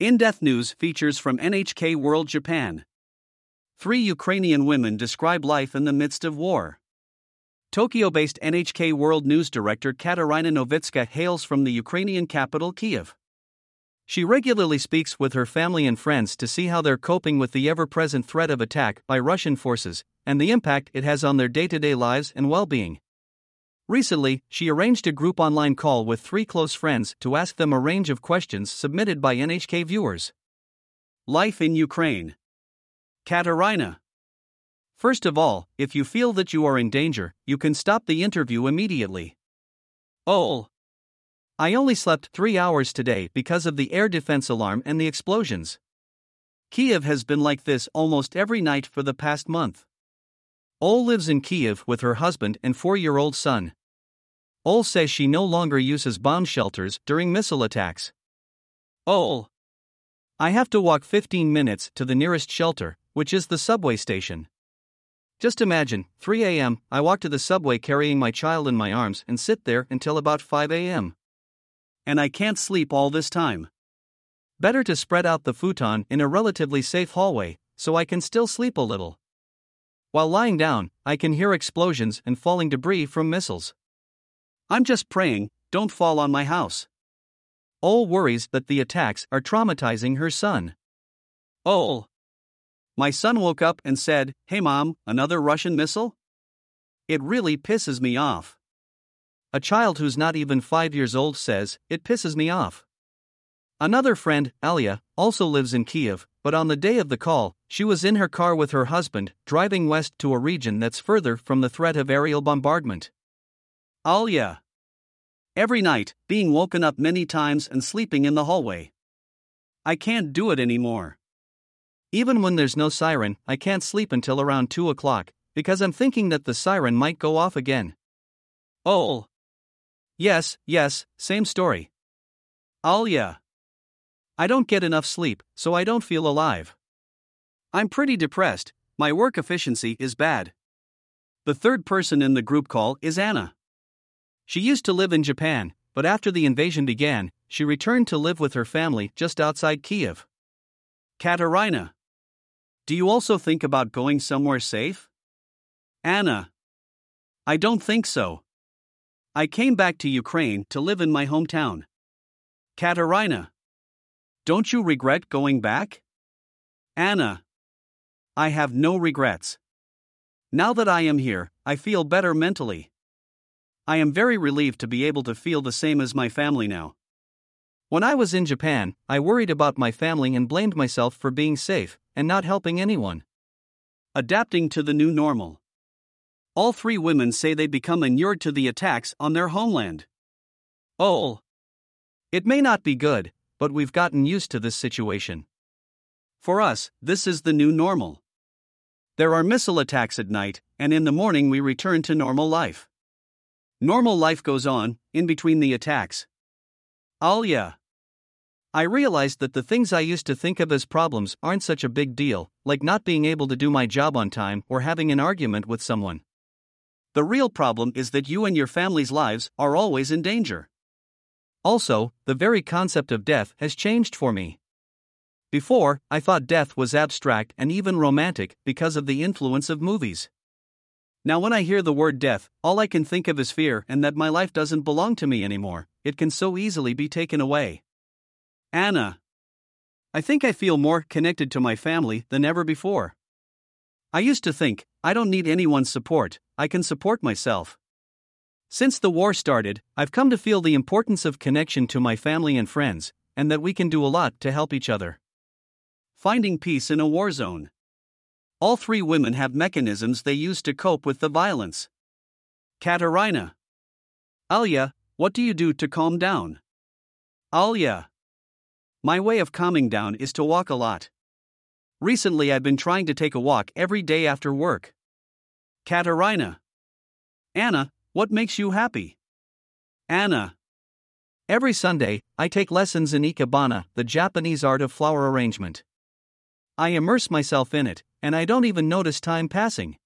In Depth News features from NHK World Japan. Three Ukrainian women describe life in the midst of war. Tokyo based NHK World News director Kateryna Novytska hails from the Ukrainian capital Kyiv. She regularly speaks with her family and friends to see how they're coping with the ever present threat of attack by Russian forces and the impact it has on their day to day lives and well being. Recently, she arranged a group online call with three close friends to ask them a range of questions submitted by NHK viewers. Life in Ukraine. Kateryna. First of all, if you feel that you are in danger, you can stop the interview immediately. Oh. I only slept three hours today because of the air defense alarm and the explosions. Kyiv has been like this almost every night for the past month. Ol lives in Kyiv with her husband and four year old son. Ol says she no longer uses bomb shelters during missile attacks. Ol. I have to walk 15 minutes to the nearest shelter, which is the subway station. Just imagine, 3 a.m., I walk to the subway carrying my child in my arms and sit there until about 5 a.m. And I can't sleep all this time. Better to spread out the futon in a relatively safe hallway, so I can still sleep a little. While lying down, I can hear explosions and falling debris from missiles. I'm just praying, don't fall on my house. Ol worries that the attacks are traumatizing her son. Ol. My son woke up and said, Hey mom, another Russian missile? It really pisses me off. A child who's not even five years old says, It pisses me off. Another friend, Alia, also lives in Kyiv, but on the day of the call, she was in her car with her husband, driving west to a region that's further from the threat of aerial bombardment. Oh, Alia. Every night, being woken up many times and sleeping in the hallway. I can't do it anymore. Even when there's no siren, I can't sleep until around 2 o'clock, because I'm thinking that the siren might go off again. Oh. Yes, yes, same story. Oh, Alia. I don't get enough sleep, so I don't feel alive. I'm pretty depressed, my work efficiency is bad. The third person in the group call is Anna. She used to live in Japan, but after the invasion began, she returned to live with her family just outside Kyiv. Kateryna. Do you also think about going somewhere safe? Anna. I don't think so. I came back to Ukraine to live in my hometown. Kateryna. Don't you regret going back? Anna. I have no regrets. Now that I am here, I feel better mentally. I am very relieved to be able to feel the same as my family now. When I was in Japan, I worried about my family and blamed myself for being safe and not helping anyone. Adapting to the new normal. All three women say they become inured to the attacks on their homeland. Oh. It may not be good, but we've gotten used to this situation. For us, this is the new normal. There are missile attacks at night, and in the morning we return to normal life. Normal life goes on, in between the attacks. Alia. I realized that the things I used to think of as problems aren't such a big deal, like not being able to do my job on time or having an argument with someone. The real problem is that you and your family's lives are always in danger. Also, the very concept of death has changed for me. Before, I thought death was abstract and even romantic because of the influence of movies. Now, when I hear the word death, all I can think of is fear and that my life doesn't belong to me anymore, it can so easily be taken away. Anna. I think I feel more connected to my family than ever before. I used to think, I don't need anyone's support, I can support myself. Since the war started, I've come to feel the importance of connection to my family and friends, and that we can do a lot to help each other. Finding peace in a war zone. All three women have mechanisms they use to cope with the violence. Kateryna. Alia, what do you do to calm down? Alia. My way of calming down is to walk a lot. Recently, I've been trying to take a walk every day after work. Kateryna. Anna, what makes you happy? Anna. Every Sunday, I take lessons in ikebana, the Japanese art of flower arrangement. I immerse myself in it, and I don't even notice time passing.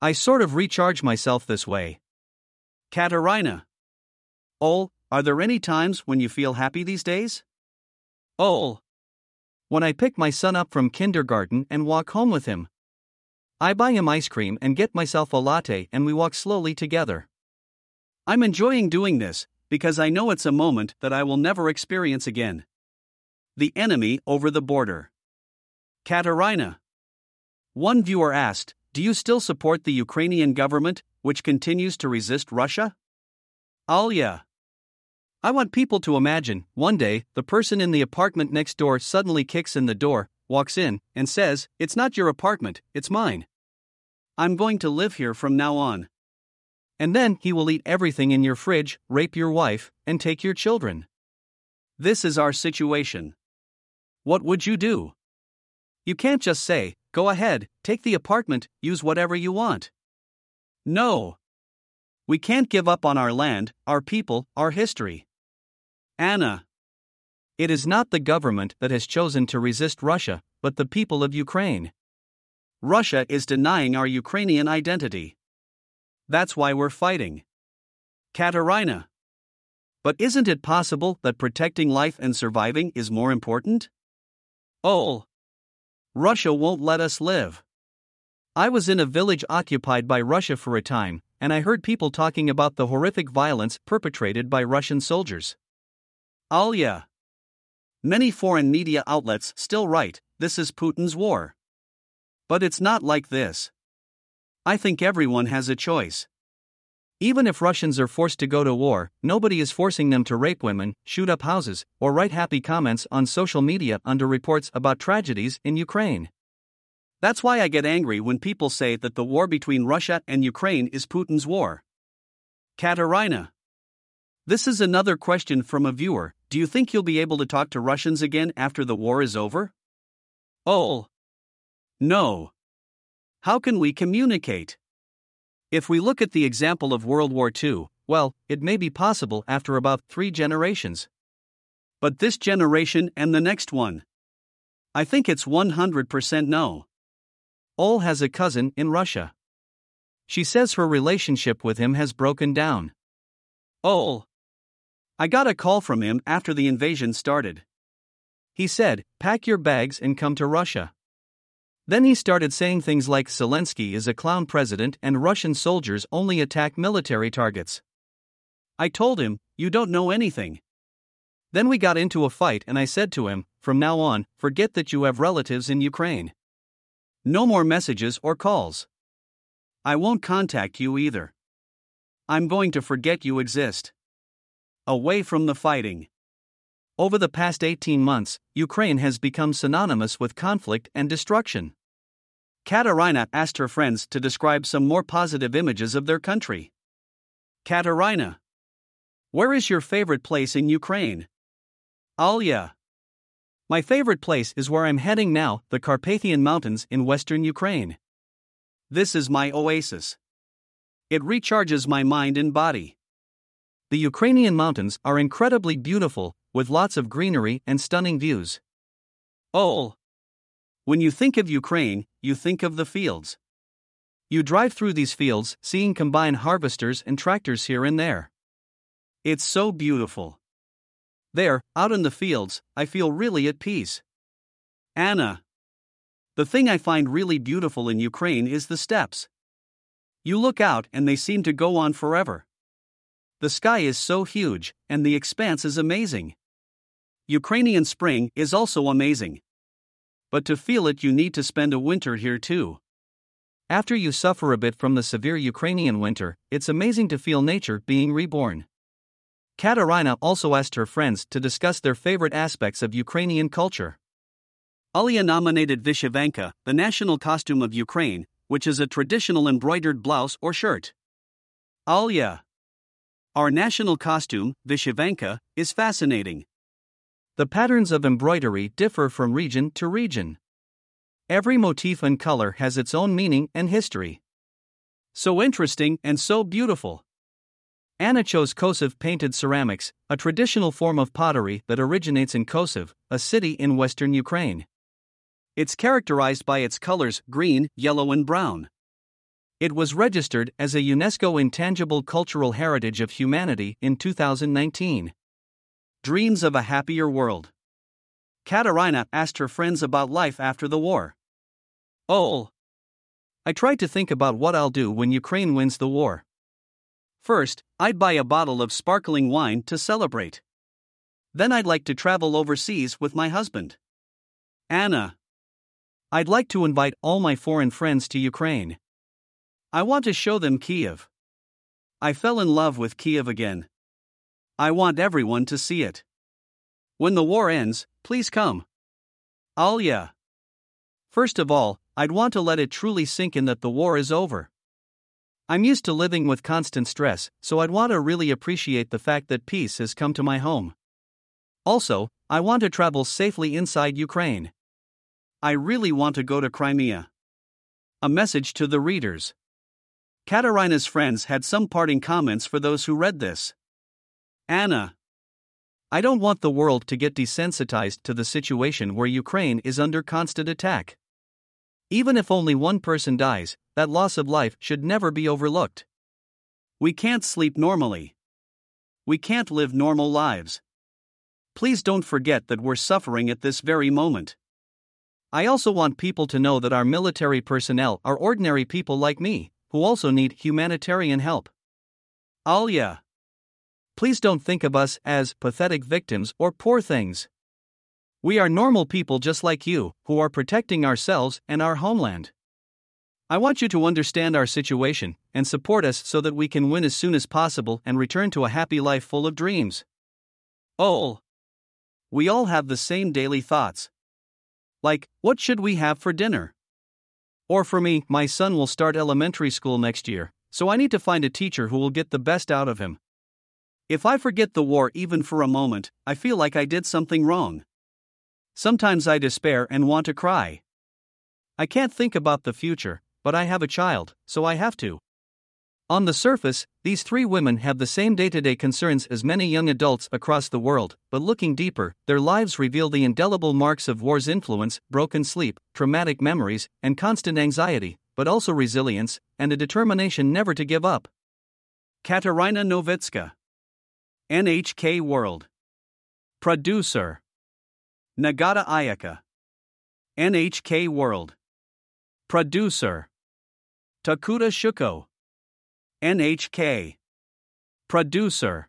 I sort of recharge myself this way. Kateryna. Ol, are there any times when you feel happy these days? Oh. When I pick my son up from kindergarten and walk home with him, I buy him ice cream and get myself a latte and we walk slowly together. I'm enjoying doing this because I know it's a moment that I will never experience again. The enemy over the border. Kateryna. One viewer asked, Do you still support the Ukrainian government, which continues to resist Russia? Alia. I want people to imagine one day the person in the apartment next door suddenly kicks in the door, walks in, and says, It's not your apartment, it's mine. I'm going to live here from now on. And then he will eat everything in your fridge, rape your wife, and take your children. This is our situation. What would you do? You can't just say, go ahead, take the apartment, use whatever you want. No. We can't give up on our land, our people, our history. Anna. It is not the government that has chosen to resist Russia, but the people of Ukraine. Russia is denying our Ukrainian identity. That's why we're fighting. Kateryna. But isn't it possible that protecting life and surviving is more important? Oh. Russia won't let us live. I was in a village occupied by Russia for a time, and I heard people talking about the horrific violence perpetrated by Russian soldiers. Alia. Many foreign media outlets still write, this is Putin's war. But it's not like this. I think everyone has a choice. Even if Russians are forced to go to war, nobody is forcing them to rape women, shoot up houses, or write happy comments on social media under reports about tragedies in Ukraine. That's why I get angry when people say that the war between Russia and Ukraine is Putin's war. Kateryna. This is another question from a viewer Do you think you'll be able to talk to Russians again after the war is over? Oh. No. How can we communicate? If we look at the example of World War II, well, it may be possible after about three generations. But this generation and the next one? I think it's 100% no. Ol has a cousin in Russia. She says her relationship with him has broken down. Ol. I got a call from him after the invasion started. He said, Pack your bags and come to Russia. Then he started saying things like Zelensky is a clown president and Russian soldiers only attack military targets. I told him, You don't know anything. Then we got into a fight, and I said to him, From now on, forget that you have relatives in Ukraine. No more messages or calls. I won't contact you either. I'm going to forget you exist. Away from the fighting. Over the past 18 months, Ukraine has become synonymous with conflict and destruction. Kateryna asked her friends to describe some more positive images of their country. Kateryna. Where is your favorite place in Ukraine? Alia. My favorite place is where I'm heading now, the Carpathian Mountains in western Ukraine. This is my oasis. It recharges my mind and body. The Ukrainian mountains are incredibly beautiful, with lots of greenery and stunning views. Oh! When you think of Ukraine, you think of the fields. You drive through these fields, seeing combine harvesters and tractors here and there. It's so beautiful. There, out in the fields, I feel really at peace. Anna. The thing I find really beautiful in Ukraine is the steppes. You look out and they seem to go on forever. The sky is so huge, and the expanse is amazing. Ukrainian spring is also amazing. But to feel it, you need to spend a winter here too. After you suffer a bit from the severe Ukrainian winter, it's amazing to feel nature being reborn. Kateryna also asked her friends to discuss their favorite aspects of Ukrainian culture. Alia nominated Vyshyvanka, the national costume of Ukraine, which is a traditional embroidered blouse or shirt. Alia. Our national costume, Vyshyvanka, is fascinating. The patterns of embroidery differ from region to region. Every motif and color has its own meaning and history. So interesting and so beautiful. Anna chose Kosiv painted ceramics, a traditional form of pottery that originates in Kosiv, a city in western Ukraine. It's characterized by its colors green, yellow, and brown. It was registered as a UNESCO Intangible Cultural Heritage of Humanity in 2019. Dreams of a Happier World. Kateryna asked her friends about life after the war. Oh. I tried to think about what I'll do when Ukraine wins the war. First, I'd buy a bottle of sparkling wine to celebrate. Then I'd like to travel overseas with my husband. Anna. I'd like to invite all my foreign friends to Ukraine. I want to show them Kyiv. I fell in love with Kyiv again. I want everyone to see it. When the war ends, please come. Alya. First of all, I'd want to let it truly sink in that the war is over. I'm used to living with constant stress, so I'd want to really appreciate the fact that peace has come to my home. Also, I want to travel safely inside Ukraine. I really want to go to Crimea. A message to the readers. Kateryna's friends had some parting comments for those who read this. Anna. I don't want the world to get desensitized to the situation where Ukraine is under constant attack. Even if only one person dies, that loss of life should never be overlooked. We can't sleep normally. We can't live normal lives. Please don't forget that we're suffering at this very moment. I also want people to know that our military personnel are ordinary people like me, who also need humanitarian help. Alya. Please don't think of us as pathetic victims or poor things. We are normal people just like you, who are protecting ourselves and our homeland. I want you to understand our situation and support us so that we can win as soon as possible and return to a happy life full of dreams. Oh! We all have the same daily thoughts. Like, what should we have for dinner? Or for me, my son will start elementary school next year, so I need to find a teacher who will get the best out of him. If I forget the war even for a moment, I feel like I did something wrong. Sometimes I despair and want to cry. I can't think about the future, but I have a child, so I have to. On the surface, these three women have the same day to day concerns as many young adults across the world, but looking deeper, their lives reveal the indelible marks of war's influence broken sleep, traumatic memories, and constant anxiety, but also resilience and a determination never to give up. Kateryna Novytska, NHK World. Producer Nagata Ayaka. NHK World. Producer. Takuda Shuko. NHK. Producer.